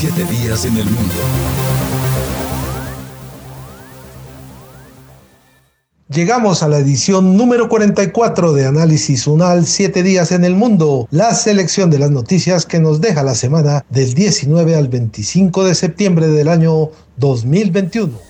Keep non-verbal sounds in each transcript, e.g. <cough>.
Siete días en el mundo. Llegamos a la edición número 44 de Análisis Unal, Siete días en el mundo, la selección de las noticias que nos deja la semana del 19 al 25 de septiembre del año 2021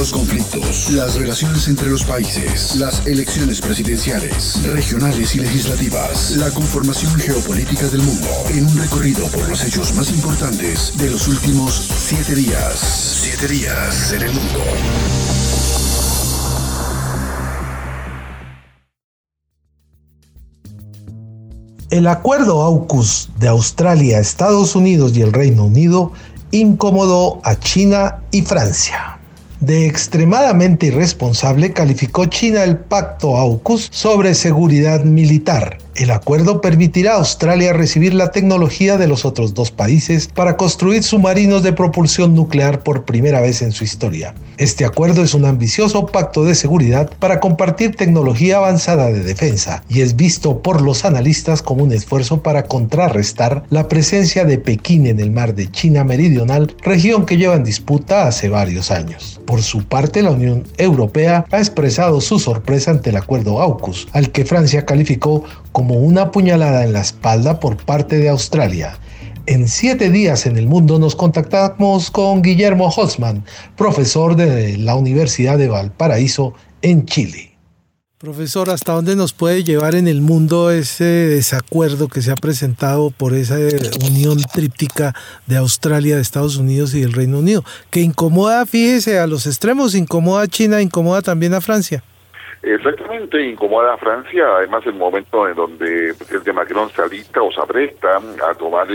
los conflictos, las relaciones entre los países, las elecciones presidenciales, regionales y legislativas, la conformación geopolítica del mundo, en un recorrido por los hechos más importantes de los últimos siete días. Siete días en el mundo. El acuerdo AUKUS de Australia, Estados Unidos y el Reino Unido incomodó a China y Francia. De extremadamente irresponsable calificó China el pacto AUKUS sobre seguridad militar el acuerdo permitirá a Australia recibir la tecnología de los otros dos países para construir submarinos de propulsión nuclear por primera vez en su historia. Este acuerdo es un ambicioso pacto de seguridad para compartir tecnología avanzada de defensa y es visto por los analistas como un esfuerzo para contrarrestar la presencia de Pekín en el mar de China Meridional, región que lleva en disputa hace varios años. Por su parte, la Unión Europea ha expresado su sorpresa ante el acuerdo AUKUS, al que Francia calificó como una puñalada en la espalda por parte de Australia. En siete días en el mundo nos contactamos con Guillermo Holzman, profesor de la Universidad de Valparaíso en Chile. Profesor, ¿hasta dónde nos puede llevar en el mundo ese desacuerdo que se ha presentado por esa unión tríptica de Australia, de Estados Unidos y del Reino Unido? Que incomoda, fíjese, a los extremos, incomoda a China, incomoda también a Francia. Exactamente, incomoda a Francia, además el momento en donde el presidente Macron se alista o se apresta a tomar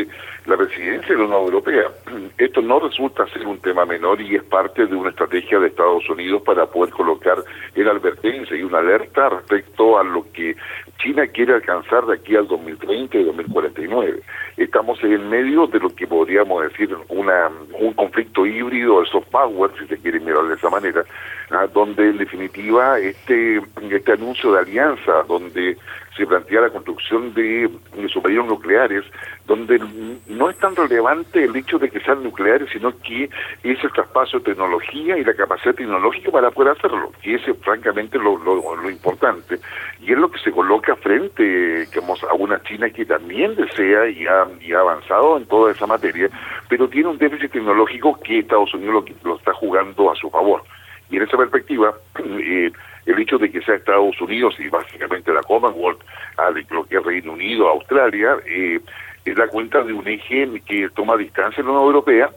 la presidencia de la Unión Europea. <clears throat> Esto no resulta ser un tema menor y es parte de una estrategia de Estados Unidos para poder colocar en advertencia y una alerta respecto a lo que China quiere alcanzar de aquí al 2030 y 2049. Estamos en medio de lo que podríamos decir una, un conflicto híbrido de soft power, si se quiere mirar de esa manera, ¿ah? donde en definitiva este, este anuncio de alianza, donde se plantea la construcción de, submarinos nucleares, donde no es tan relevante el hecho de que sean nucleares, sino que es el traspaso de tecnología y la capacidad tecnológica para poder hacerlo, ese es francamente lo, lo, importante, y es lo que se coloca frente digamos, a una China que también desea y ha, ha avanzado en toda esa materia, pero tiene un déficit tecnológico que Estados Unidos lo, lo está jugando a su favor. Y en esa perspectiva, <clears throat> eh, el hecho de que sea Estados Unidos y básicamente la Commonwealth, a lo que es Reino Unido, Australia, eh, es la cuenta de un eje que toma distancia en la Unión Europea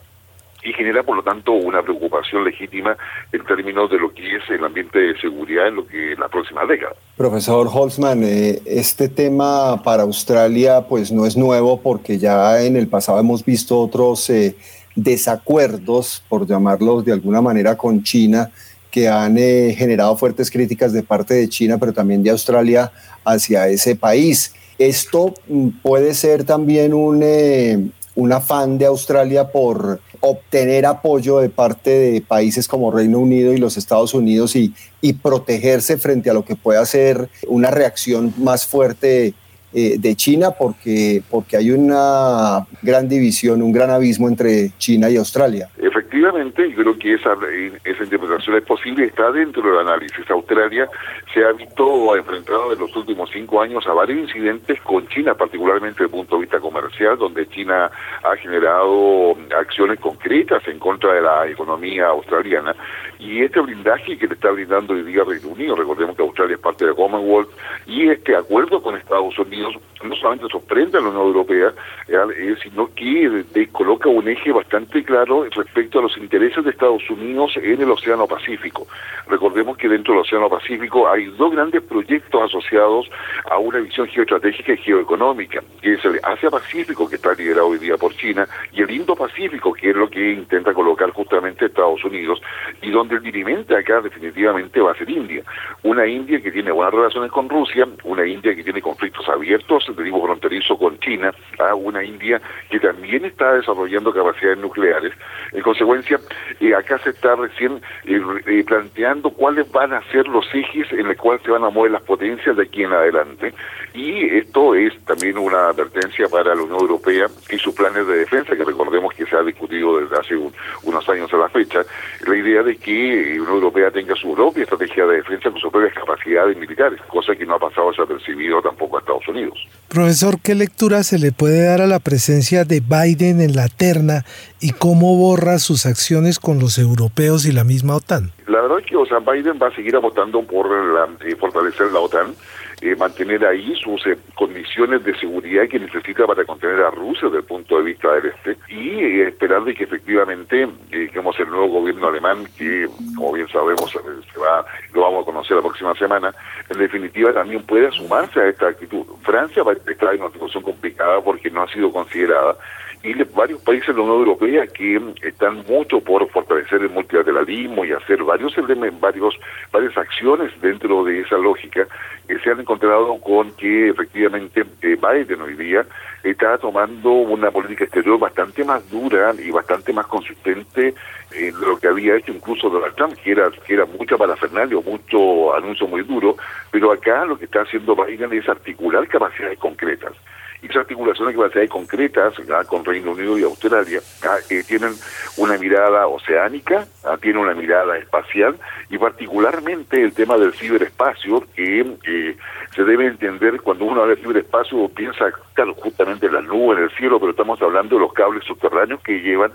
y genera por lo tanto una preocupación legítima en términos de lo que es el ambiente de seguridad en lo que la próxima década. Profesor Holzman, eh, este tema para Australia pues no es nuevo porque ya en el pasado hemos visto otros eh, desacuerdos, por llamarlos de alguna manera, con China que han eh, generado fuertes críticas de parte de China, pero también de Australia hacia ese país. Esto mm, puede ser también un, eh, un afán de Australia por obtener apoyo de parte de países como Reino Unido y los Estados Unidos y, y protegerse frente a lo que pueda ser una reacción más fuerte eh, de China porque, porque hay una gran división, un gran abismo entre China y Australia. Efectivamente, yo creo que esa, esa interpretación es posible, está dentro del análisis. Australia se ha visto enfrentado en los últimos cinco años a varios incidentes con China, particularmente desde el punto de vista comercial, donde China ha generado acciones concretas en contra de la economía australiana. Y este blindaje que le está brindando hoy día Reino Unido, recordemos que Australia es parte de la Commonwealth, y este acuerdo con Estados Unidos No solamente sorprende a la Unión Europea, eh, sino que coloca un eje bastante claro respecto a los intereses de Estados Unidos en el Océano Pacífico. Recordemos que dentro del Océano Pacífico hay dos grandes proyectos asociados a una visión geoestratégica y geoeconómica, que es el Asia-Pacífico, que está liderado hoy día por China, y el Indo-Pacífico, que es lo que intenta colocar justamente Estados Unidos, y donde el dirimente acá definitivamente va a ser India. Una India que tiene buenas relaciones con Rusia, una India que tiene conflictos abiertos de tipo fronterizo con China, a una India que también está desarrollando capacidades nucleares. En consecuencia, eh, acá se está recién eh, eh, planteando cuáles van a ser los ejes en los cuales se van a mover las potencias de aquí en adelante. Y esto es también una advertencia para la Unión Europea y sus planes de defensa, que recordemos que se ha discutido desde hace unos años a la fecha, la idea de que la Unión Europea tenga su propia estrategia de defensa con sus propias capacidades militares, cosa que no ha pasado desapercibido tampoco a Estados Unidos. Profesor, ¿qué lectura se le puede dar a la presencia de Biden en la terna y cómo borra sus acciones con los europeos y la misma OTAN? La verdad es que o sea, Biden va a seguir apostando por la, eh, fortalecer la OTAN. Eh, mantener ahí sus eh, condiciones de seguridad que necesita para contener a Rusia desde el punto de vista del este y eh, esperar de que efectivamente digamos el nuevo gobierno alemán que como bien sabemos se va lo vamos a conocer la próxima semana en definitiva también pueda sumarse a esta actitud. Francia estar en una situación complicada porque no ha sido considerada y varios países de la Unión Europea que están mucho por fortalecer el multilateralismo y hacer varios varios varias acciones dentro de esa lógica que se han encontrado con que efectivamente eh, Biden hoy día está tomando una política exterior bastante más dura y bastante más consistente de lo que había hecho incluso Donald Trump, que era, que era mucha parafernalia o mucho anuncio muy duro, pero acá lo que está haciendo Biden es articular capacidades concretas esas articulaciones que van a ser concretas con Reino Unido y Australia eh, tienen una mirada oceánica, tienen una mirada espacial y particularmente el tema del ciberespacio que eh, se debe entender cuando uno habla de ciberespacio piensa justamente en las nubes, en el cielo, pero estamos hablando de los cables subterráneos que llevan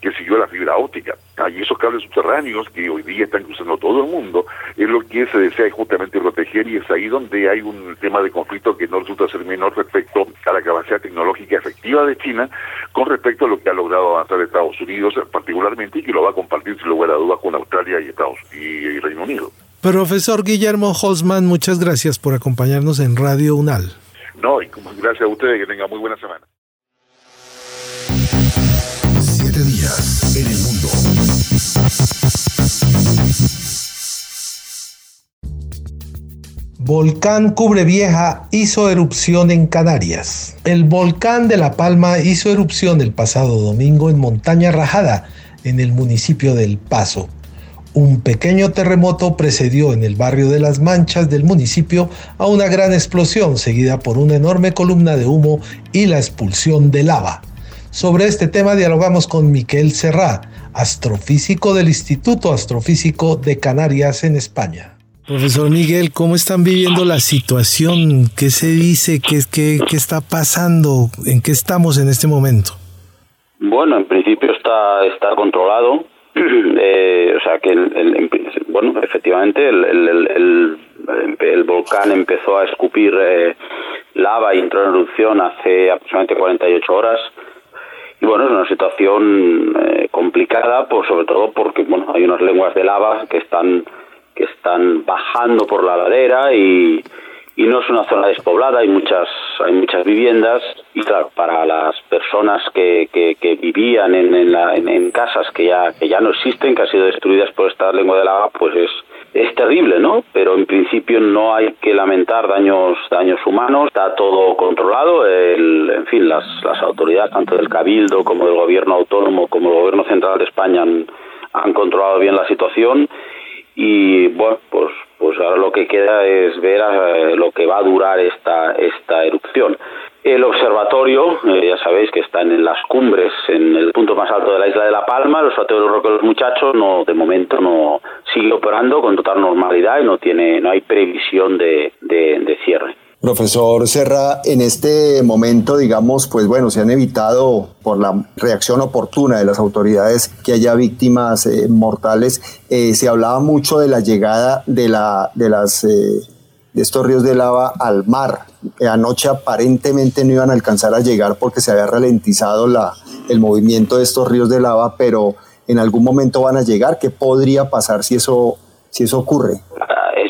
que siguió la fibra óptica. Y esos cables subterráneos que hoy día están cruzando todo el mundo es lo que se desea justamente proteger y es ahí donde hay un tema de conflicto que no resulta ser menor respecto a la capacidad tecnológica efectiva de China con respecto a lo que ha logrado avanzar Estados Unidos particularmente y que lo va a compartir sin lugar a dudas con Australia y Estados y, Reino Unido. Profesor Guillermo Holzman, muchas gracias por acompañarnos en Radio UNAL. No, y gracias a ustedes, que tengan muy buena semana. días en el mundo. Volcán Cubre Vieja hizo erupción en Canarias. El volcán de La Palma hizo erupción el pasado domingo en Montaña Rajada, en el municipio del Paso. Un pequeño terremoto precedió en el barrio de Las Manchas del municipio a una gran explosión seguida por una enorme columna de humo y la expulsión de lava. Sobre este tema dialogamos con Miquel Serrá, astrofísico del Instituto Astrofísico de Canarias en España. Profesor Miguel, ¿cómo están viviendo la situación? ¿Qué se dice? ¿Qué, qué, qué está pasando? ¿En qué estamos en este momento? Bueno, en principio está, está controlado. Eh, o sea que, el, bueno, efectivamente el, el, volcán empezó a escupir eh, lava y entró en erupción hace aproximadamente 48 horas. Y bueno, es una situación eh, complicada, pues sobre todo porque bueno, hay unas lenguas de lava que están que están bajando por la ladera y, y no es una zona despoblada, hay muchas hay muchas viviendas y claro, para las personas que, que, vivían en, en, la, en, casas que ya que ya no existen, que han sido destruidas por esta lengua de lava, pues es es terrible, ¿no? Pero en principio no hay que lamentar daños daños humanos, está todo controlado, el, en fin, las, las autoridades tanto del Cabildo como del Gobierno autónomo como del Gobierno central de España han, han controlado bien la situación y bueno, pues pues ahora lo que queda es ver eh, lo que va a durar esta esta erupción. El observatorio, eh, ya sabéis que están en las cumbres, en el punto más alto de la isla de La Palma. El observatorio del Roque de los Muchachos, no, de momento no sigue operando con total normalidad y no tiene, no hay previsión de, de, cierre. Profesor Serra, en este momento, digamos, pues bueno, se han evitado por la reacción oportuna de las autoridades que haya víctimas eh, mortales. Eh, se hablaba mucho de la llegada de, la, de las de estos ríos de lava al mar. Anoche aparentemente no iban a alcanzar a llegar porque se había ralentizado la, el movimiento de estos ríos de lava, pero en algún momento van a llegar. ¿Qué podría pasar si eso, si eso ocurre?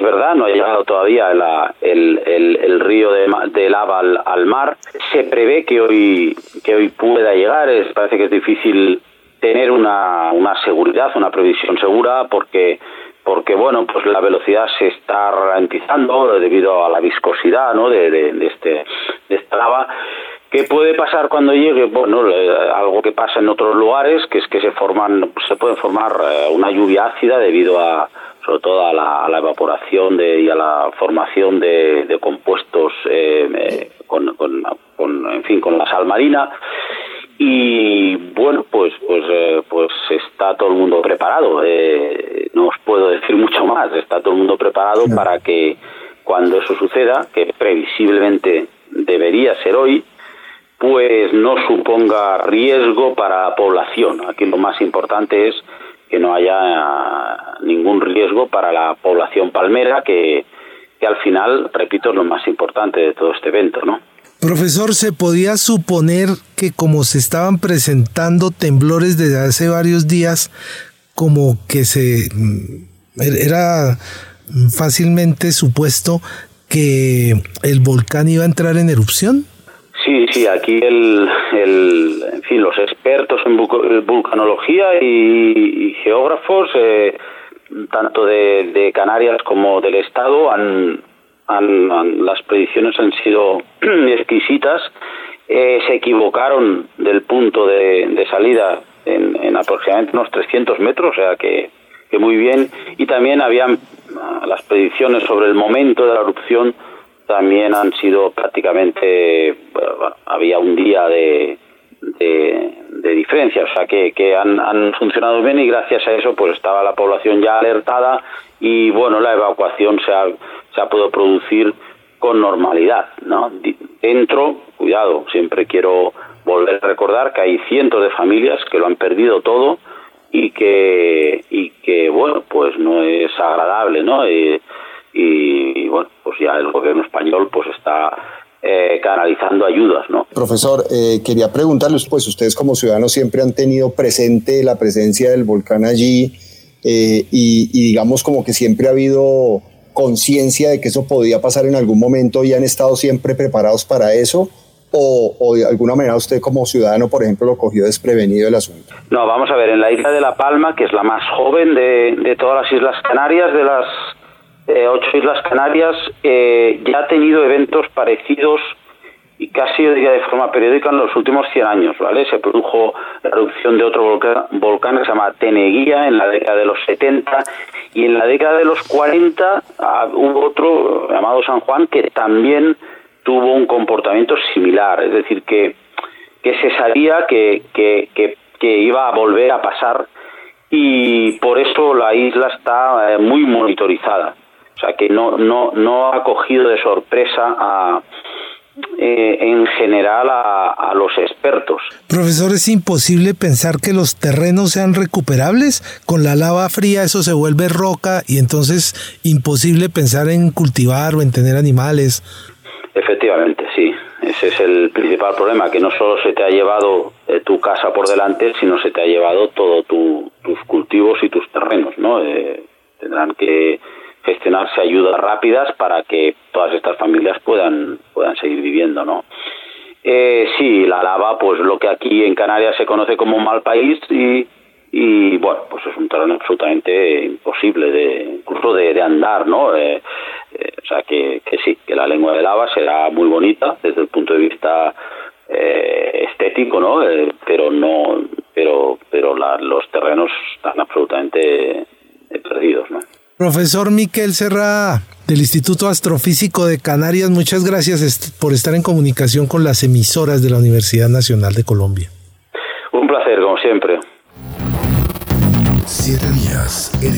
Verdad, no ha llegado todavía el, el, río de, de lava al, mar. Se prevé que hoy, que hoy pueda llegar. Es, parece que es difícil tener una, una seguridad, una previsión segura, porque porque bueno pues la velocidad se está ralentizando debido a la viscosidad ¿no? de, de, este de esta lava ¿Qué puede pasar cuando llegue? Bueno, algo que pasa en otros lugares, que es que se forman, se puede formar eh, una lluvia ácida debido a, sobre todo a la, evaporación de, y a la formación de, compuestos eh, eh, con, con, en fin, con la sal marina y bueno pues pues eh, pues está todo el mundo preparado eh, no os puedo decir mucho más. Está todo el mundo preparado para que cuando eso suceda que previsiblemente debería ser hoy pues no suponga riesgo para la población. Aquí lo más importante es que no haya ningún riesgo para la población palmera que que al final repito es lo más importante de todo este evento no Profesor, ¿se podía suponer que como se estaban presentando temblores desde hace varios días, como que se mm, era fácilmente supuesto que el volcán iba a entrar en erupción? Sí, sí, aquí el, en fin, los expertos en vulcanología y, geógrafos, eh, tanto de Canarias como del Estado, han, las predicciones han sido <clears throat> exquisitas. Eh, se equivocaron del punto de, salida en, aproximadamente unos 300 metros, o sea que, muy bien. Y también habían las predicciones sobre el momento de la erupción también han sido prácticamente, había un día de, de, diferencia, o sea que, que han, han, funcionado bien y gracias a eso pues estaba la población ya alertada y bueno, la evacuación se ha, se ha podido producir con normalidad, ¿no? Dentro, cuidado, siempre quiero volver a recordar que hay cientos de familias que lo han perdido todo y que, y que bueno, pues no es agradable, ¿no? Y, bueno, pues ya el gobierno español pues está eh, canalizando ayudas, ¿no? Profesor, eh, quería preguntarles, pues ustedes como ciudadanos siempre han tenido presente la presencia del volcán allí eh, y digamos como que siempre ha habido conciencia de que eso podía pasar en algún momento y han estado siempre preparados para eso? O, de alguna manera usted como ciudadano, por ejemplo, lo cogió desprevenido el asunto? No, vamos a ver, en la isla de La Palma, que es la más joven de, todas las Islas Canarias, de las eh, ocho Islas Canarias, eh, ya ha tenido eventos parecidos y casi de forma periódica en los últimos 100 años, ¿vale? Se produjo la erupción de otro volcán, volcán que se llama Teneguía en la década de los 70 y en la década de los 40 ah, hubo otro llamado San Juan que también tuvo un comportamiento similar, es decir, que, que se sabía que, que, que, iba a volver a pasar y por eso la isla está eh, muy monitorizada. O sea, que no, no, no ha cogido de sorpresa a, eh, en general a, los expertos. Profesor, ¿es imposible pensar que los terrenos sean recuperables? Con la lava fría eso se vuelve roca y entonces imposible pensar en cultivar o en tener animales. Efectivamente, sí. Ese es el principal problema, que no solo se te ha llevado eh, tu casa por delante, sino se te ha llevado todos tus cultivos y tus terrenos, ¿no? Eh, tendrán que gestionarse ayudas rápidas para que todas estas familias puedan, puedan seguir viviendo, ¿no? Eh, sí, la lava, pues lo que aquí en Canarias se conoce como mal país y, y bueno, pues es un terreno absolutamente imposible de incluso de, andar, ¿no? Eh, eh, o sea que, que, sí, que la lengua de lava será muy bonita desde el punto de vista eh, estético, ¿no? pero no, pero pero los terrenos están absolutamente perdidos, ¿no? Profesor Miquel Serra del Instituto Astrofísico de Canarias, muchas gracias por estar en comunicación con las emisoras de la Universidad Nacional de Colombia. Un placer, como siempre. Siete días en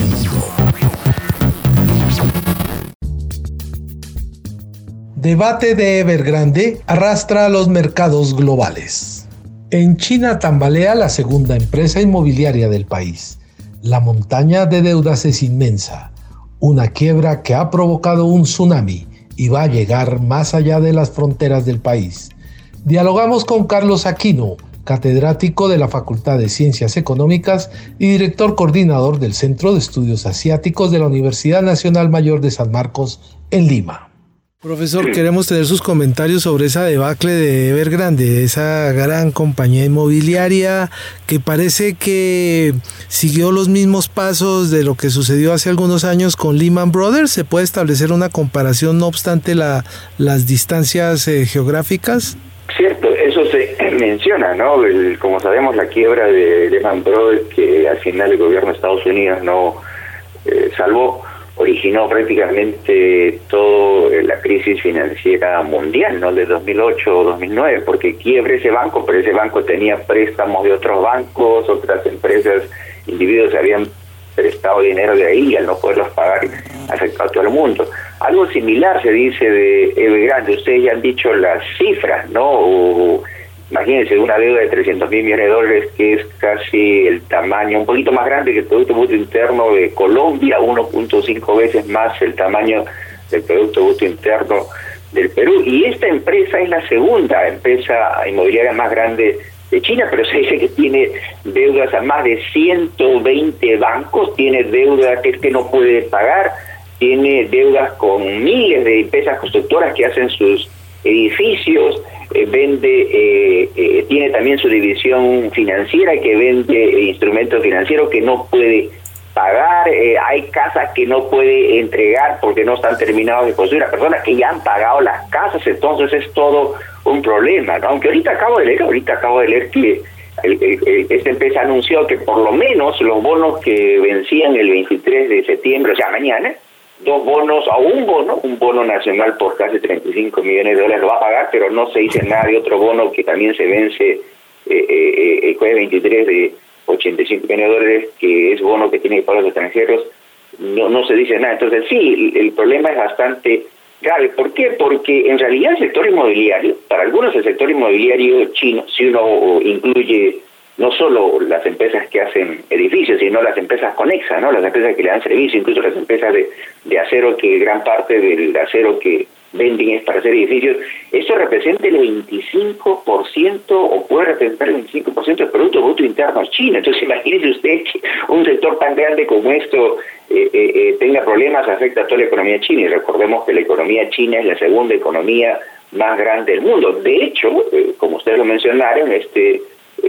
Debate de Evergrande arrastra a los mercados globales. En China tambalea la segunda empresa inmobiliaria del país la montaña de deudas es inmensa, una quiebra que ha provocado un tsunami y va a llegar más allá de las fronteras del país. Dialogamos con Carlos Aquino, catedrático de la Facultad de Ciencias Económicas y director coordinador del Centro de Estudios Asiáticos de la Universidad Nacional Mayor de San Marcos en Lima. Profesor, queremos tener sus comentarios sobre esa debacle de Evergrande, esa gran compañía inmobiliaria que parece que siguió los mismos pasos de lo que sucedió hace algunos años con Lehman Brothers. ¿Se puede establecer una comparación no obstante la, las distancias eh, geográficas? Cierto, eso se menciona, ¿no? como sabemos, la quiebra de Lehman Brothers, que al final el gobierno de Estados Unidos no eh, salvó, originó prácticamente toda la crisis financiera mundial, ¿no? De 2008 o 2009, porque quiebre ese banco, pero ese banco tenía préstamos de otros bancos, otras empresas, individuos habían prestado dinero de ahí y al no poderlos pagar afectó a todo el mundo. Algo similar se dice de Evergrande, ustedes ya han dicho las cifras, ¿no? Imagínense una deuda de 300 mil millones de dólares que es casi el tamaño, un poquito más grande que el Producto Bruto Interno de Colombia, 1.5 veces más el tamaño del Producto Bruto Interno del Perú. Y esta empresa es la segunda empresa inmobiliaria más grande de China, pero se dice que tiene deudas a más de 120 bancos, tiene deudas que, que no puede pagar, tiene deudas con miles de empresas constructoras que hacen sus edificios, eh, vende, eh, eh, tiene también su división financiera que vende instrumentos financieros que no puede pagar, hay casas que no puede entregar porque no están terminados de construir, a personas que ya han pagado las casas, entonces es todo un problema, ¿no? aunque ahorita acabo de leer, ahorita acabo de leer que esta empresa anunció que por lo menos los bonos que vencían el 23 de septiembre, o sea, mañana, dos bonos a un bono, un bono nacional por casi 35 millones de dólares lo va a pagar, pero no se dice nada de otro bono que también se vence eh, eh, el jueves 23 de 85 millones de dólares, que es bono que tiene para los extranjeros, no, no se dice nada. Entonces sí, el, problema es bastante grave. ¿Por qué? Porque en realidad el sector inmobiliario, para algunos el sector inmobiliario chino, si uno incluye no solo las empresas que hacen edificios, sino las empresas conexas, ¿no? las empresas que le dan servicio, incluso las empresas de, de acero, que gran parte del acero que venden es para hacer edificios, eso representa el 25% o puede representar el 25% del Producto Bruto Interno chino. Entonces imagínese usted que un sector tan grande como esto eh, eh, eh, tenga problemas, afecta a toda la economía china. Y recordemos que la economía china es la segunda economía más grande del mundo. De hecho, como ustedes lo mencionaron, este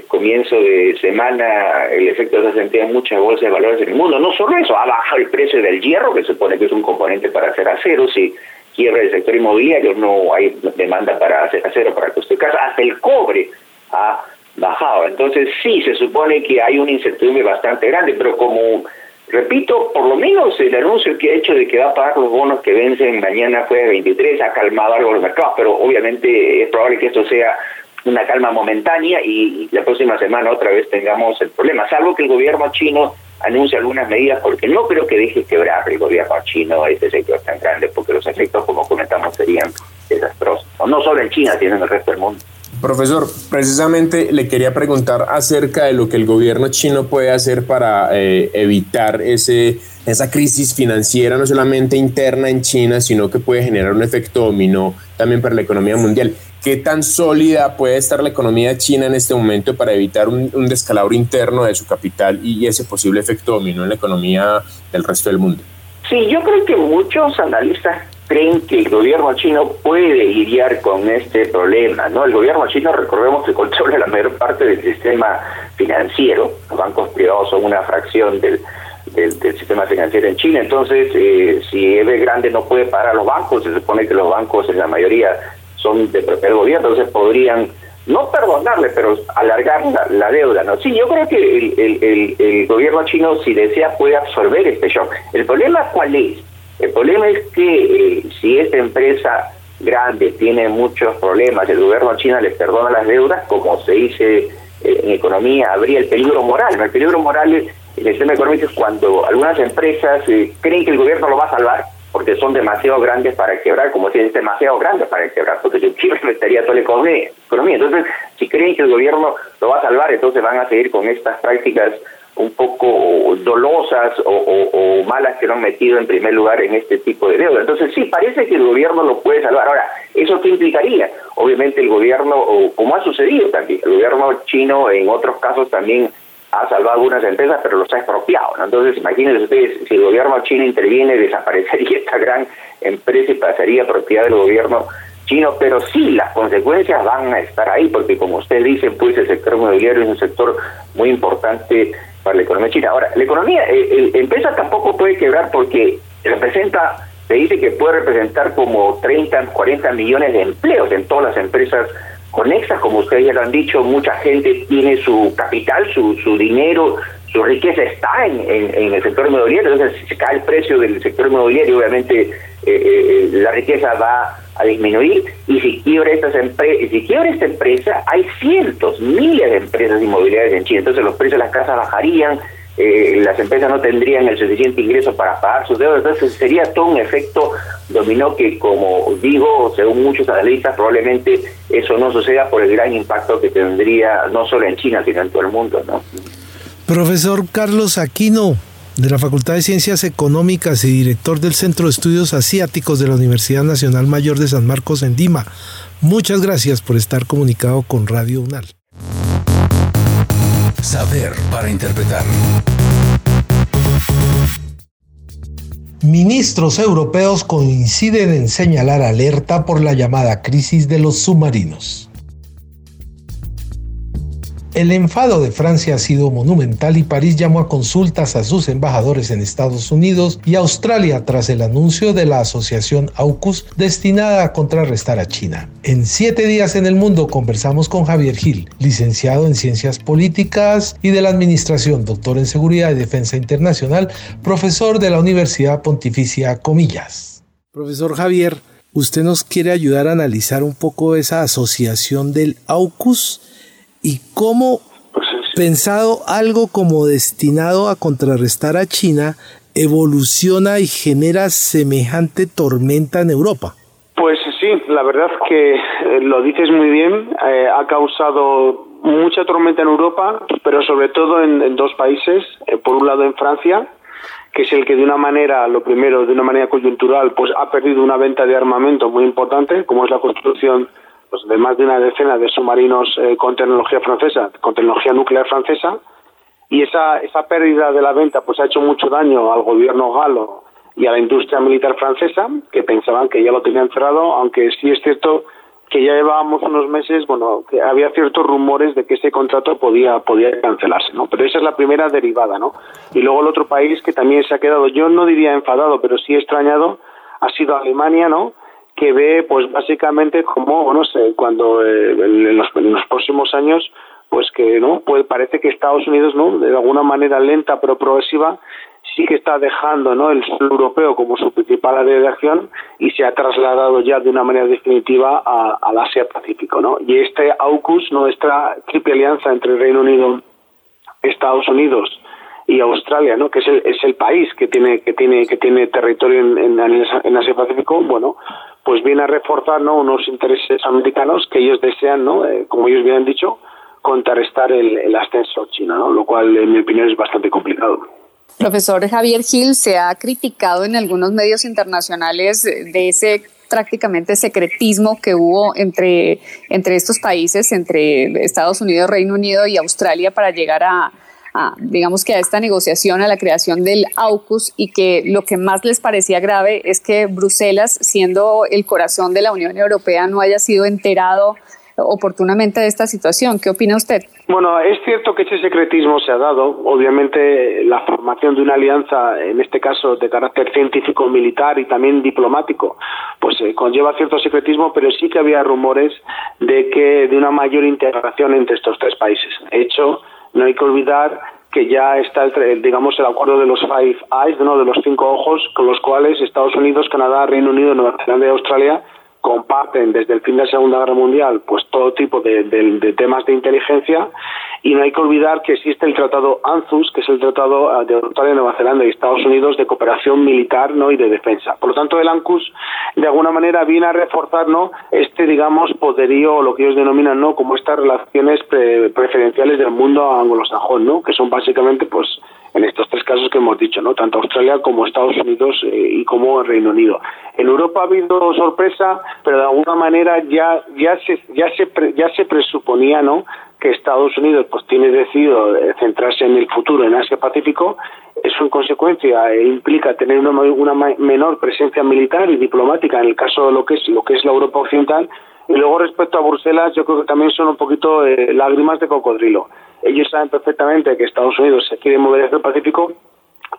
comienzo de semana el efecto se sentía en muchas bolsas de valores en el mundo. No solo eso, ha bajado el precio del hierro, que se supone que es un componente para hacer acero, si quiebra el sector inmobiliario, no hay demanda para hacer acero, para construir casa, hasta el cobre ha bajado. Entonces sí, se supone que hay una incertidumbre bastante grande, pero como, repito, por lo menos el anuncio que ha hecho de que va a pagar los bonos que vencen mañana jueves 23 ha calmado algo los mercados, pero obviamente es probable que esto sea una calma momentánea y la próxima semana otra vez tengamos el problema, salvo que el gobierno chino anuncie algunas medidas, porque no creo que deje quebrar el gobierno chino este sector tan grande, porque los efectos, como comentamos, serían desastrosos, no solo en China, sino en el resto del mundo. Profesor, precisamente le quería preguntar acerca de lo que el gobierno chino puede hacer para eh, evitar ese, esa crisis financiera, no solamente interna en China, sino que puede generar un efecto dominó también para la economía mundial. ¿Qué tan sólida puede estar la economía china en este momento para evitar un, descalabro interno de su capital y ese posible efecto dominó en la economía del resto del mundo? Sí, yo creo que muchos analistas creen que el gobierno chino puede lidiar con este problema, ¿no? El gobierno chino, recordemos que controla la mayor parte del sistema financiero, los bancos privados son una fracción del, del, sistema financiero en China, entonces eh, si Evergrande no puede parar a los bancos, se supone que los bancos en la mayoría son de propio gobierno, entonces podrían no perdonarle, pero alargar la, deuda. ¿no? Sí, yo creo que el, el, gobierno chino, si desea, puede absorber este shock. El problema, ¿cuál es? El problema es que eh, si esta empresa grande tiene muchos problemas, el gobierno chino le perdona las deudas, como se dice eh, en economía, habría el peligro moral. El peligro moral en el sistema económico es cuando algunas empresas eh, creen que el gobierno lo va a salvar porque son demasiado grandes para quebrar, como si es demasiado grande para quebrar, porque si quiebra estaría toda la economía. Entonces, si creen que el gobierno lo va a salvar, entonces van a seguir con estas prácticas un poco dolosas o, malas que lo han metido en primer lugar en este tipo de deuda. Entonces sí, parece que el gobierno lo puede salvar. Ahora, ¿eso qué implicaría? Obviamente el gobierno, o como ha sucedido también, el gobierno chino en otros casos también ha salvado algunas empresas, pero los ha expropiado. Entonces, imagínense ustedes, si el gobierno chino interviene, desaparecería <laughs> esta gran empresa y pasaría propiedad del gobierno chino, pero sí, las consecuencias van a estar ahí, porque como usted dice, pues el sector inmobiliario es un sector muy importante para la economía china. Ahora, la economía, eh, la empresa tampoco puede quebrar porque representa, se dice que puede representar como 30, 40 millones de empleos en todas las empresas conexas, como ustedes ya lo han dicho, mucha gente tiene su capital, su, su dinero, su riqueza está en, en, el sector inmobiliario, entonces si se cae el precio del sector inmobiliario, obviamente eh, eh, la riqueza va a disminuir. Y si quiebra, estas si quiebra esta empresa, hay cientos, miles de empresas inmobiliarias en China, entonces los precios de las casas bajarían, eh, las empresas no tendrían el suficiente ingreso para pagar sus deudas, entonces sería todo un efecto dominó que, como digo, según muchos analistas, probablemente eso no suceda por el gran impacto que tendría no solo en China, sino en todo el mundo. ¿no? Profesor Carlos Aquino, de la Facultad de Ciencias Económicas y director del Centro de Estudios Asiáticos de la Universidad Nacional Mayor de San Marcos en Dima, muchas gracias por estar comunicado con Radio UNAL. Saber para interpretar. Ministros europeos coinciden en señalar alerta por la llamada crisis de los submarinos. El enfado de Francia ha sido monumental y París llamó a consultas a sus embajadores en Estados Unidos y Australia tras el anuncio de la asociación AUKUS destinada a contrarrestar a China. En siete días en el mundo conversamos con Javier Gil, licenciado en Ciencias Políticas y de la Administración, doctor en Seguridad y Defensa Internacional, profesor de la Universidad Pontificia Comillas. Profesor Javier, ¿usted nos quiere ayudar a analizar un poco esa asociación del AUKUS? Y cómo pues pensado algo como destinado a contrarrestar a China evoluciona y genera semejante tormenta en Europa. Pues sí, la verdad que eh, lo dices muy bien, eh, ha causado mucha tormenta en Europa, pero sobre todo en, dos países, eh, por un lado en Francia, que es el que de una manera, lo primero, de una manera coyuntural, pues ha perdido una venta de armamento muy importante, como es la construcción pues, de más de una decena de submarinos eh, con tecnología francesa, con tecnología nuclear francesa, y esa, esa pérdida de la venta pues ha hecho mucho daño al gobierno galo y a la industria militar francesa, que pensaban que ya lo tenían cerrado, aunque sí es cierto que ya llevábamos unos meses, bueno, que había ciertos rumores de que ese contrato podía, podía cancelarse, ¿no? Pero esa es la primera derivada, ¿no? Y luego el otro país que también se ha quedado, yo no diría enfadado, pero sí extrañado, ha sido Alemania, ¿no? Que ve pues básicamente como no sé cuando eh, en, los, próximos años pues que no pues parece que Estados Unidos no de alguna manera lenta pero progresiva sí que está dejando no el sur europeo como su principal área de acción y se ha trasladado ya de una manera definitiva al Asia Pacífico no y este AUKUS nuestra triple alianza entre Reino Unido Estados Unidos y Australia, ¿no? que es el, es el país que tiene que tiene que tiene territorio en, en, Asia Pacífico, bueno, pues viene a reforzar ¿no? unos intereses americanos que ellos desean, ¿no? Eh, como ellos bien han dicho, contrarrestar el, ascenso chino, ¿no? lo cual en mi opinión es bastante complicado. Profesor Javier Gil se ha criticado en algunos medios internacionales de ese prácticamente secretismo que hubo entre, entre estos países, entre Estados Unidos, Reino Unido y Australia para llegar a, digamos que a esta negociación, a la creación del AUKUS y que lo que más les parecía grave es que Bruselas, siendo el corazón de la Unión Europea, no haya sido enterado oportunamente de esta situación. ¿Qué opina usted? Bueno, es cierto que ese secretismo se ha dado. Obviamente, la formación de una alianza, en este caso de carácter científico, militar y también diplomático, pues eh, conlleva cierto secretismo, pero sí que había rumores de que de una mayor integración entre estos tres países. Hecho, no hay que olvidar que ya está el, digamos el acuerdo de los Five Eyes, ¿no? de los cinco ojos, con los cuales Estados Unidos, Canadá, Reino Unido, Nueva Zelanda y Australia comparten desde el fin de la Segunda Guerra Mundial pues todo tipo de, temas de inteligencia y no hay que olvidar que existe el Tratado ANZUS, que es el Tratado de Australia, Nueva Zelanda y Estados Unidos de cooperación militar ¿no? y de defensa. Por lo tanto, el ANCUS de alguna manera viene a reforzar ¿no? este, digamos, poderío o lo que ellos denominan ¿no? como estas relaciones preferenciales del mundo anglosajón, ¿no? que son básicamente pues en estos tres casos que hemos dicho, ¿no? tanto Australia como Estados Unidos eh, y como Reino Unido. En Europa ha habido sorpresa, pero de alguna manera ya ya se ya se ya se presuponía, ¿no? que Estados Unidos pues tiene decidido eh, centrarse en el futuro en Asia Pacífico, eso en consecuencia eh, implica tener una, una menor presencia militar y diplomática en el caso de lo que es lo que es la Europa occidental y luego respecto a Bruselas yo creo que también son un poquito lágrimas de cocodrilo ellos saben perfectamente que Estados Unidos se quiere mover hacia el Pacífico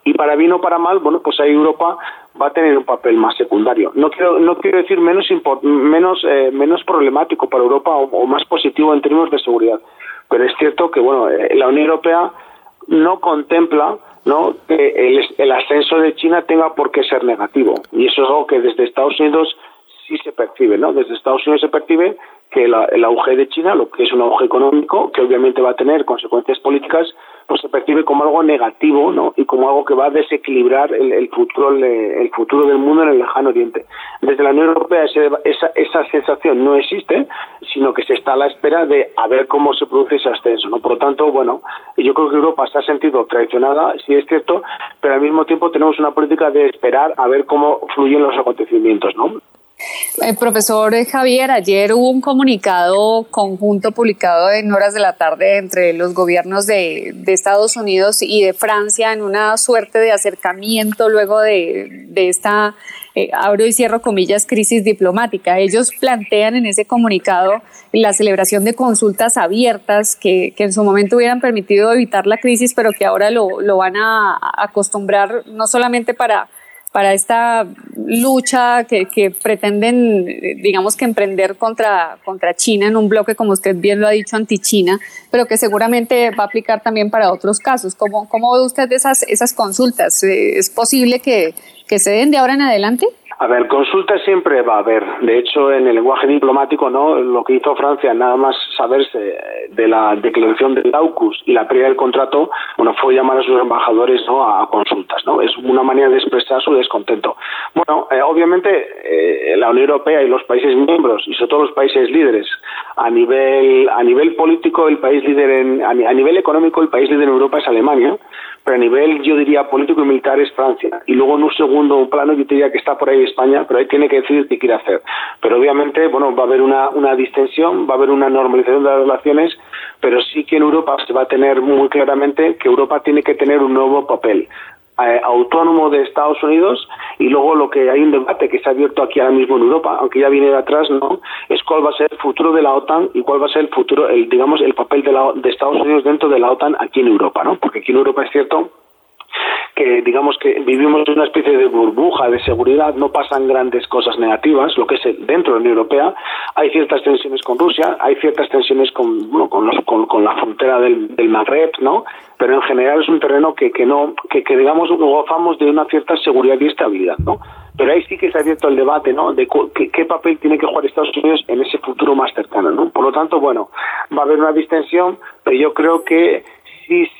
y para bien o para mal, bueno, pues ahí Europa va a tener un papel más secundario. No quiero, no quiero decir menos, menos, eh, menos problemático para Europa o, más positivo en términos de seguridad, pero es cierto que, bueno, eh, la Unión Europea no contempla ¿no? que el, el ascenso de China tenga por qué ser negativo. Y eso es algo que desde Estados Unidos sí se percibe, ¿no? Desde Estados Unidos se percibe que el auge de China, lo que es un auge económico, que obviamente va a tener consecuencias políticas, pues se percibe como algo negativo, ¿no? Y como algo que va a desequilibrar el, futuro el, futuro del mundo en el lejano oriente. Desde la Unión Europea esa, esa sensación no existe, sino que se está a la espera de a ver cómo se produce ese ascenso, ¿no? Por lo tanto, bueno, yo creo que Europa se ha sentido traicionada, sí es cierto, pero al mismo tiempo tenemos una política de esperar a ver cómo fluyen los acontecimientos, ¿no? Eh, profesor Javier, ayer hubo un comunicado conjunto publicado en horas de la tarde entre los gobiernos de, Estados Unidos y de Francia en una suerte de acercamiento luego de, esta, eh, abro y cierro comillas, crisis diplomática. Ellos plantean en ese comunicado la celebración de consultas abiertas que, en su momento hubieran permitido evitar la crisis, pero que ahora lo, lo van a acostumbrar no solamente para para esta lucha que, que, pretenden, digamos que emprender contra, contra China en un bloque, como usted bien lo ha dicho, anti-China, pero que seguramente va a aplicar también para otros casos. ¿Cómo, cómo ve usted esas, esas consultas? ¿Es posible que, que se den de ahora en adelante? A ver, consultas siempre va a haber. De hecho, en el lenguaje diplomático, ¿no? Lo que hizo Francia, nada más saberse de la declaración del AUKUS y la pérdida del contrato, bueno, fue llamar a sus embajadores. A consultas, ¿no? Es una manera de expresar su descontento. Bueno, eh, obviamente, eh, la Unión Europea y los países miembros, y sobre todo los países líderes, a nivel, a nivel político, el país líder en, a nivel económico, el país líder en Europa es Alemania, a nivel, yo diría, político y militar es Francia. Y luego en un segundo plano yo diría que está por ahí España, pero ahí tiene que decidir qué quiere hacer. Pero obviamente, bueno, va a haber una, una distensión, va a haber una normalización de las relaciones, pero sí que en Europa se va a tener muy claramente que Europa tiene que tener un nuevo papel. Eh, autónomo de Estados Unidos y luego lo que hay un debate que se ha abierto aquí ahora mismo en Europa, aunque ya viene de atrás, ¿no? Es cuál va a ser el futuro de la OTAN y cuál va a ser el futuro, el digamos, el papel de, la, de Estados Unidos dentro de la OTAN aquí en Europa, ¿no? Porque aquí en Europa es cierto que digamos que vivimos una especie de burbuja de seguridad, no pasan grandes cosas negativas, lo que es dentro de la Unión Europea, hay ciertas tensiones con Rusia, hay ciertas tensiones con, bueno, con, los, con, la frontera del, del, Magreb, ¿no? Pero en general es un terreno que, que no, que, que digamos gozamos de una cierta seguridad y estabilidad, ¿no? Pero ahí sí que ha abierto el debate, ¿no? De qué, qué, papel tiene que jugar Estados Unidos en ese futuro más cercano, ¿no? Por lo tanto, bueno, va a haber una distensión, pero yo creo que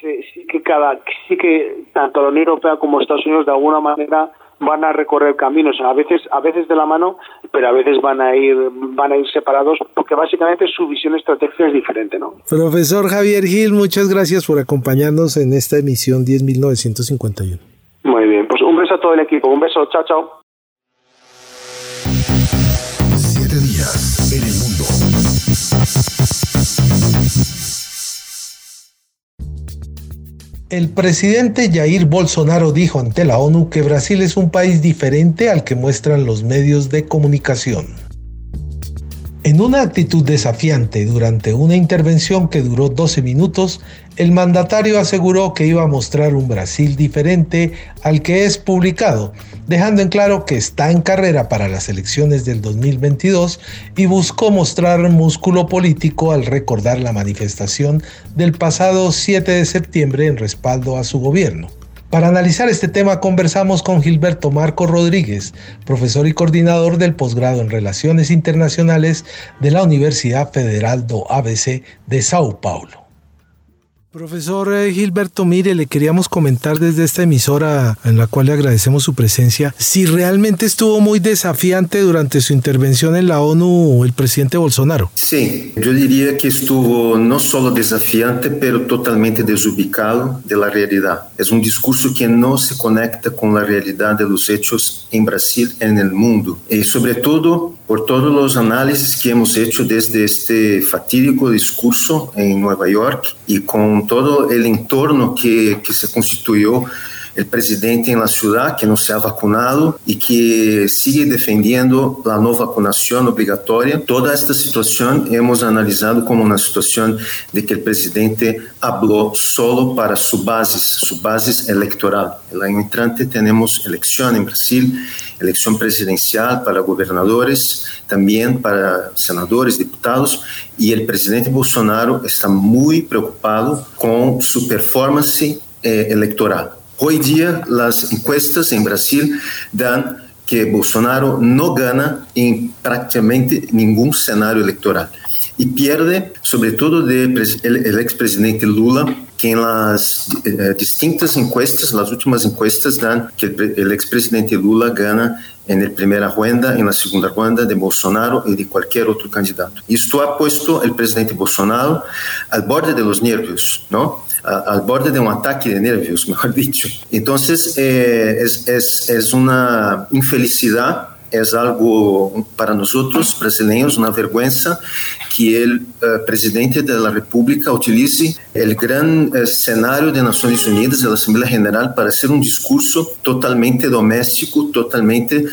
sí, sí que cada, sí que tanto la Unión Europea como Estados Unidos de alguna manera van a recorrer caminos, a veces, a veces de la mano, pero a veces van a ir, van a ir separados, porque básicamente su visión estratégica es diferente, ¿no? Profesor Javier Gil, muchas gracias por acompañarnos en esta emisión 10.951. Muy bien, pues un beso a todo el equipo, un beso, chao, chao. Siete días en el mundo. El presidente Jair Bolsonaro dijo ante la ONU que Brasil es un país diferente al que muestran los medios de comunicación. En una actitud desafiante durante una intervención que duró 12 minutos, el mandatario aseguró que iba a mostrar un Brasil diferente al que es publicado, dejando en claro que está en carrera para las elecciones del 2022 y buscó mostrar músculo político al recordar la manifestación del pasado 7 de septiembre en respaldo a su gobierno. Para analizar este tema conversamos con Gilberto Marco Rodríguez, profesor y coordinador del posgrado en Relaciones Internacionales de la Universidad Federal do ABC de Sao Paulo. Profesor eh, Gilberto, mire, le queríamos comentar desde esta emisora en la cual le agradecemos su presencia, si realmente estuvo muy desafiante durante su intervención en la ONU el presidente Bolsonaro. Sí, yo diría que estuvo no solo desafiante, pero totalmente desubicado de la realidad. Es un discurso que no se conecta con la realidad de los hechos en Brasil, en el mundo. Y sobre todo por todos los análisis que hemos hecho desde este fatídico discurso en Nueva York y con todo el entorno que, que se constituyó el presidente en la ciudad que no se ha vacunado y que sigue defendiendo la no vacunación obligatoria. Toda esta situación hemos analizado como una situación de que el presidente habló solo para su base, su base electoral. El año entrante tenemos elección en Brasil, elección presidencial para gobernadores, también para senadores, diputados, y el presidente Bolsonaro está muy preocupado con su performance eh, electoral. Hoy día las encuestas en Brasil dan que Bolsonaro no gana en prácticamente ningún escenario electoral y pierde sobre todo del el, expresidente Lula, que en las eh, distintas encuestas, las últimas encuestas dan que el, el expresidente Lula gana en la primera ronda, en la segunda ronda de Bolsonaro y de cualquier otro candidato. Esto ha puesto el presidente Bolsonaro al borde de los nervios, ¿no? Al borde de un ataque de nervios, <laughs> mejor dicho. Entonces, eh, es, es, es, una infelicidad, es algo para nosotros brasileños, una vergüenza que el eh, presidente de la República utilice el gran escenario de Naciones Unidas, de la Asamblea General, para hacer un discurso totalmente doméstico, totalmente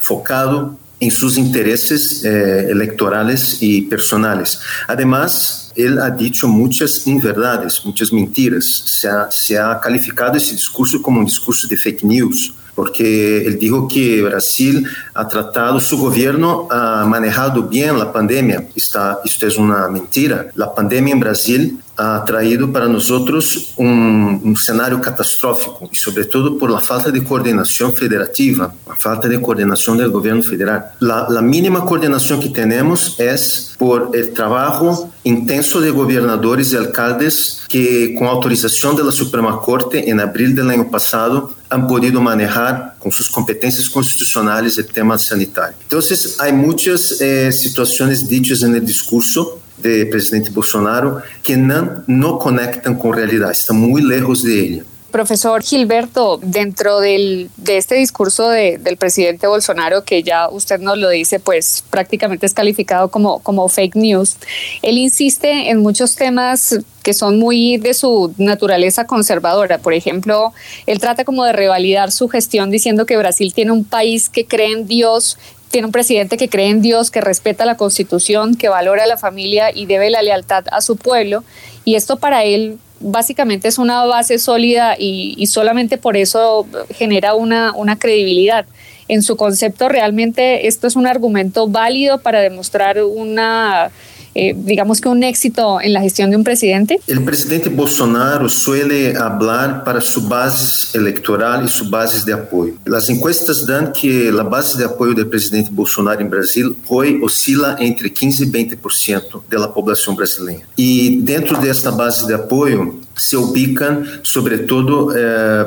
focado en sus intereses eh, electorales y personales. Además, él ha dicho muchas inverdades, muchas mentiras. Se ha, se ha calificado ese discurso como un discurso de fake news porque él dijo que Brasil ha tratado, su gobierno ha manejado bien la pandemia. Esta, esto es mentira. La pandemia en Brasil ha traído para nosotros un, un, escenario catastrófico y sobre todo por la falta de coordinación federativa, la falta de coordinación del gobierno federal. La, la mínima coordinación que tenemos es por el trabajo intenso de gobernadores y alcaldes que con autorización de la Suprema Corte en abril del año pasado han podido manejar con sus competencias constitucionales el tema sanitario. Entonces hay muchas eh, situaciones dichas en el discurso de presidente Bolsonaro que no, no conectan con realidad, están muy lejos de ella. Profesor Gilberto, dentro de este discurso de, del presidente Bolsonaro, que ya usted nos lo dice, pues prácticamente es calificado como, como fake news, él insiste en muchos temas que son muy de su naturaleza conservadora. Por ejemplo, él trata como de revalidar su gestión diciendo que Brasil tiene un país que cree en Dios, tiene un presidente que cree en Dios, que respeta la constitución, que valora a la familia y debe la lealtad a su pueblo. Y esto para él básicamente es una base sólida y, solamente por eso genera una, una credibilidad. En su concepto, realmente esto es un argumento válido para demostrar una eh, digamos que un éxito en la gestión de un presidente? El presidente Bolsonaro suele hablar para su base electoral y su base de apoyo. Las encuestas dan que la base de apoyo del presidente Bolsonaro en Brasil hoy oscila entre 15 y 20% de la población brasileña. Y dentro de esta base de apoyo, se ubican sobre todo eh,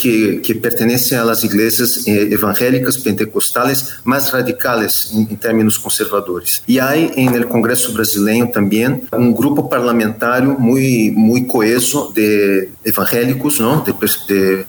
que, que, pertenecen a las iglesias eh, evangélicas pentecostales más radicales en, términos conservadores. Y hay en el Congreso brasileño también un grupo parlamentario muy, muy coeso de evangélicos, ¿no? de, de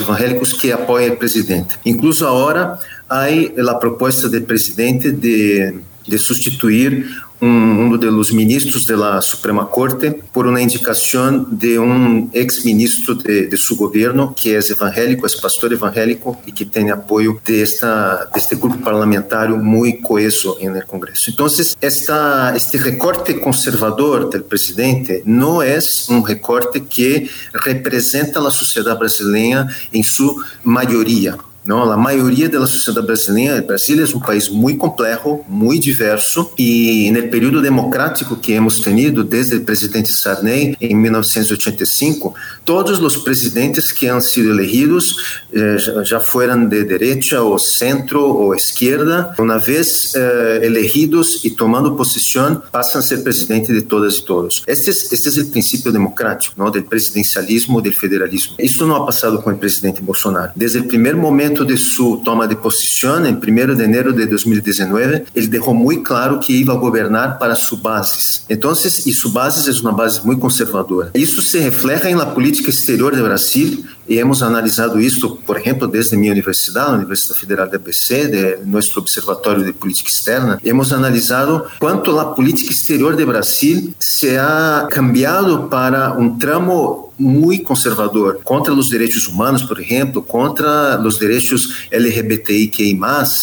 evangélicos que apoya al presidente. Incluso ahora hay la propuesta del presidente de, de sustituir uno de los ministros de la Suprema Corte por una indicación de un ex ministro de, de, su gobierno que es evangélico, es pastor evangélico y que tiene apoyo de, esta, este grupo parlamentario muy coeso en el Congreso. Entonces, esta, este recorte conservador del presidente no es un recorte que representa a la sociedad brasileña en su mayoría ¿no? La mayoría de la sociedad brasileña, Brasil es un país muy complejo, muy diverso y en el periodo democrático que hemos tenido desde el presidente Sarney en 1985, todos los presidentes que han sido elegidos eh, ya fueran de derecha o centro o izquierda, una vez eh, elegidos y tomando posición pasan a ser presidente de todas y todos. Este es, este es el principio democrático, ¿no? Del presidencialismo, del federalismo. Esto no ha pasado con el presidente Bolsonaro. Desde el primer momento de su toma de posición, en 1 de enero de 2019, él dejó muy claro que iba a gobernar para sus bases. Entonces, y su base es una base muy conservadora. Eso se refleja en la política exterior de Brasil y hemos analizado esto, por ejemplo, desde mi universidad, la Universidad Federal de ABC, de nuestro Observatorio de Política Externa. Hemos analizado cuánto la política exterior de Brasil se ha cambiado para un tramo muy conservador contra los derechos humanos, por ejemplo, contra los derechos LGBTIQI+.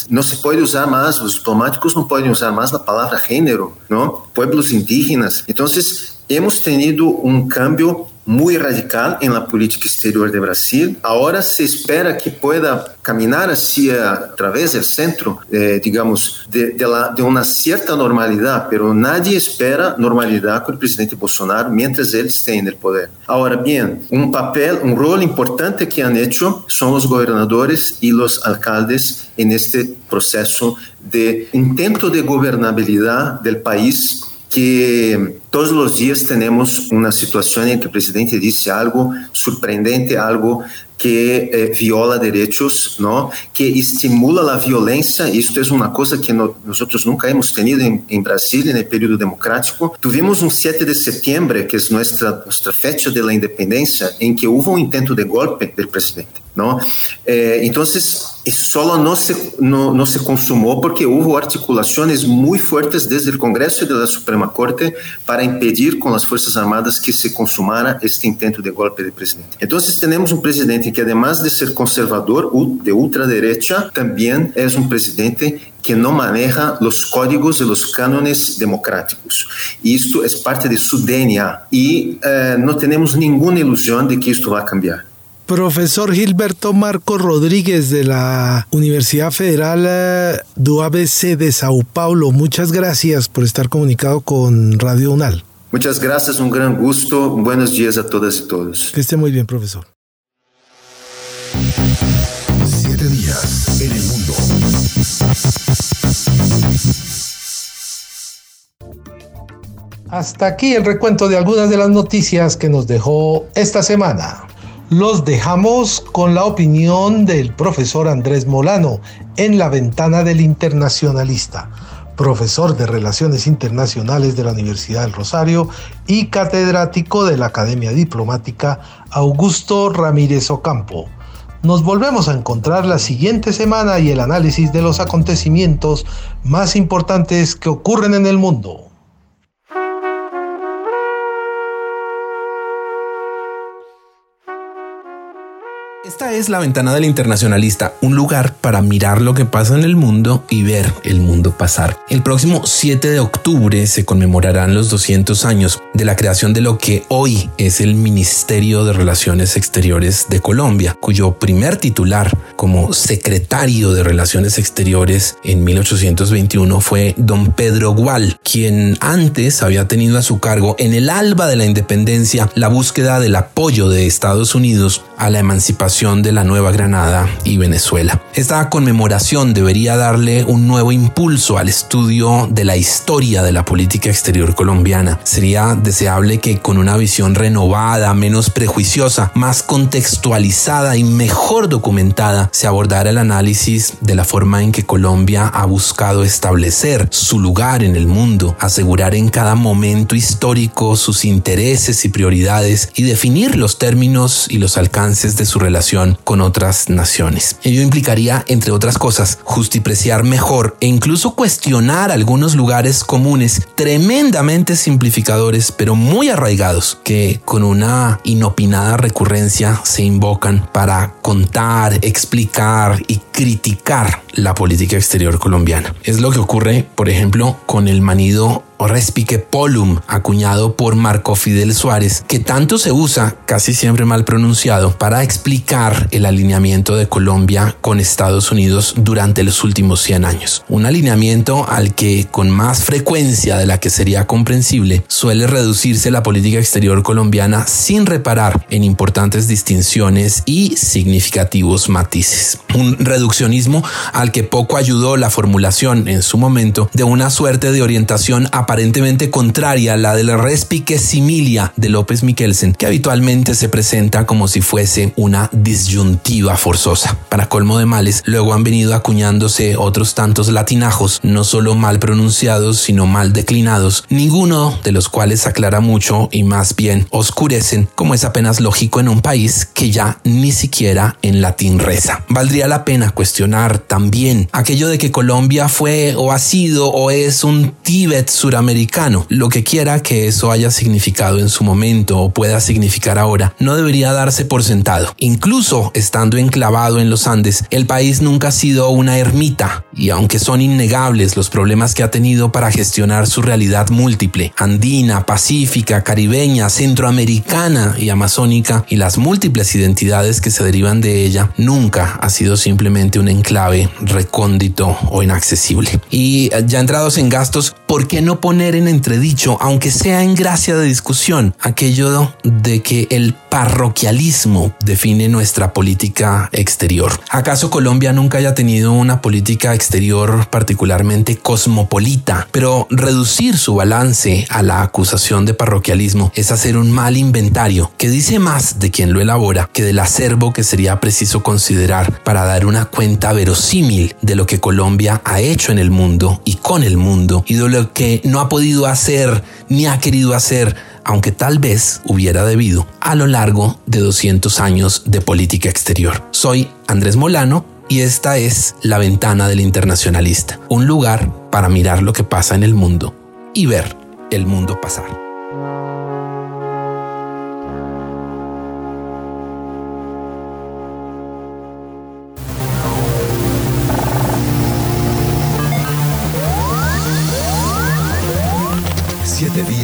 No se puede usar más, los diplomáticos no pueden usar más la palabra género, ¿no? Pueblos indígenas. Entonces, hemos tenido un cambio muy radical en la política exterior de Brasil. Ahora se espera que pueda caminar hacia a través del centro, eh, digamos, de, de, la, de, una pero nadie espera normalidad con el presidente Bolsonaro mientras él esté en el poder. Ahora bien, un papel, un rol importante que han hecho son los gobernadores y los alcaldes en este proceso de intento de gobernabilidad del país que todos los días tenemos una situación en que el presidente dice algo sorprendente, algo que eh, viola derechos, ¿no? que estimula la violencia. Esto es una cosa que no, nosotros nunca hemos tenido en, en, Brasil en el periodo democrático. Tuvimos un 7 de septiembre, que es nuestra, nuestra fecha de la independencia, en que hubo un intento de golpe del presidente. ¿no? Eh, entonces, solo no se, no, no, se consumó porque hubo articulaciones muy fuertes desde el Congreso y de la Suprema Corte para impedir con las Fuerzas Armadas que se consumara este intento de golpe del presidente. Entonces, tenemos un presidente que además de ser conservador, de ultraderecha, también es un presidente que no maneja los códigos y los cánones democráticos. Y esto es parte de su DNA y eh, no tenemos ninguna ilusión de que esto va a cambiar. Profesor Gilberto Marco Rodríguez de la Universidad Federal eh, do ABC de Sao Paulo, muchas gracias por estar comunicado con Radio UNAL. Muchas gracias, un gran gusto. Buenos días a todas y todos. Que esté muy bien, profesor. Siete días en el mundo. Hasta aquí el recuento de algunas de las noticias que nos dejó esta semana. Los dejamos con la opinión del profesor Andrés Molano en la ventana del internacionalista, profesor de Relaciones Internacionales de la Universidad del Rosario y catedrático de la Academia Diplomática Augusto Ramírez Ocampo. Nos volvemos a encontrar la siguiente semana y el análisis de los acontecimientos más importantes que ocurren en el mundo. Es la ventana del internacionalista, un lugar para mirar lo que pasa en el mundo y ver el mundo pasar. El próximo 7 de octubre se conmemorarán los 200 años de la creación de lo que hoy es el Ministerio de Relaciones Exteriores de Colombia, cuyo primer titular como secretario de Relaciones Exteriores en 1821 fue don Pedro Gual, quien antes había tenido a su cargo en el alba de la independencia la búsqueda del apoyo de Estados Unidos a la emancipación de la Nueva Granada y Venezuela. Esta conmemoración debería darle un nuevo impulso al estudio de la historia de la política exterior colombiana. Sería deseable que con una visión renovada, menos prejuiciosa, más contextualizada y mejor documentada se abordara el análisis de la forma en que Colombia ha buscado establecer su lugar en el mundo, asegurar en cada momento histórico sus intereses y prioridades y definir los términos y los alcances de su relación con otras naciones. Ello implicaría, entre otras cosas, justipreciar mejor e incluso cuestionar algunos lugares comunes tremendamente simplificadores, pero muy arraigados, que con una inopinada recurrencia se invocan para contar, explicar y criticar la política exterior colombiana. Es lo que ocurre, por ejemplo, con el manido o respique polum, acuñado por Marco Fidel Suárez, que tanto se usa, casi siempre mal pronunciado, para explicar el alineamiento de Colombia con Estados Unidos durante los últimos 100 años. Un alineamiento al que, con más frecuencia de la que sería comprensible, suele reducirse la política exterior colombiana sin reparar en importantes distinciones y significativos matices. Un reduccionismo al que poco ayudó la formulación en su momento de una suerte de orientación aparentemente contraria a la de la respique similia de López Miquelsen, que habitualmente se presenta como si fuese una disyuntiva forzosa. Para colmo de males, luego han venido acuñándose otros tantos latinajos, no solo mal pronunciados, sino mal declinados, ninguno de los cuales aclara mucho y más bien oscurecen, como es apenas lógico en un país que ya ni siquiera en latín reza. Valdría la pena cuestionar también aquello de que Colombia fue o ha sido o es un Tíbet suramericano. Lo que quiera que eso haya significado en su momento o pueda significar ahora, no debería darse por sentado. Incluso estando enclavado en los Andes, el país nunca ha sido una ermita y aunque son innegables los problemas que ha tenido para gestionar su realidad múltiple, andina, pacífica, caribeña, centroamericana y amazónica y las múltiples identidades que se derivan de ella, nunca ha sido simplemente un enclave recóndito o inaccesible. Y ya entrados en gastos, ¿por qué no poner en entredicho, aunque sea en gracia de discusión, aquello de que el parroquialismo define nuestra política exterior? ¿Acaso Colombia nunca haya tenido una política exterior particularmente cosmopolita? Pero reducir su balance a la acusación de parroquialismo es hacer un mal inventario que dice más de quien lo elabora que del acervo que sería preciso considerar para dar una cuenta verosímil de lo que Colombia ha hecho en el mundo y con el mundo y de lo que no ha podido hacer ni ha querido hacer, aunque tal vez hubiera debido, a lo largo de 200 años de política exterior. Soy Andrés Molano y esta es La Ventana del Internacionalista, un lugar para mirar lo que pasa en el mundo y ver el mundo pasar.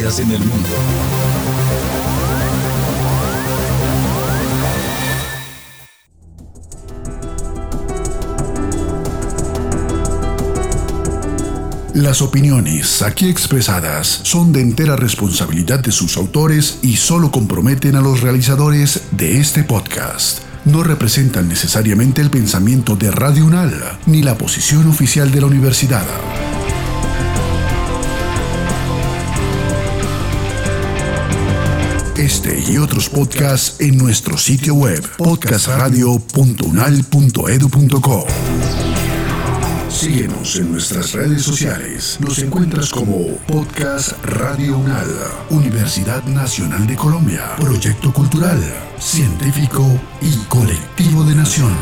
En el mundo. Las opiniones aquí expresadas son de entera responsabilidad de sus autores y solo comprometen a los realizadores de este podcast. No representan necesariamente el pensamiento de Radio UNAL ni la posición oficial de la universidad. Este y otros podcasts en nuestro sitio web podcastradio.unal.edu.co. Síguenos en nuestras redes sociales. Nos encuentras como Podcast Radio UNAL, Universidad Nacional de Colombia, proyecto cultural, científico y colectivo de nación.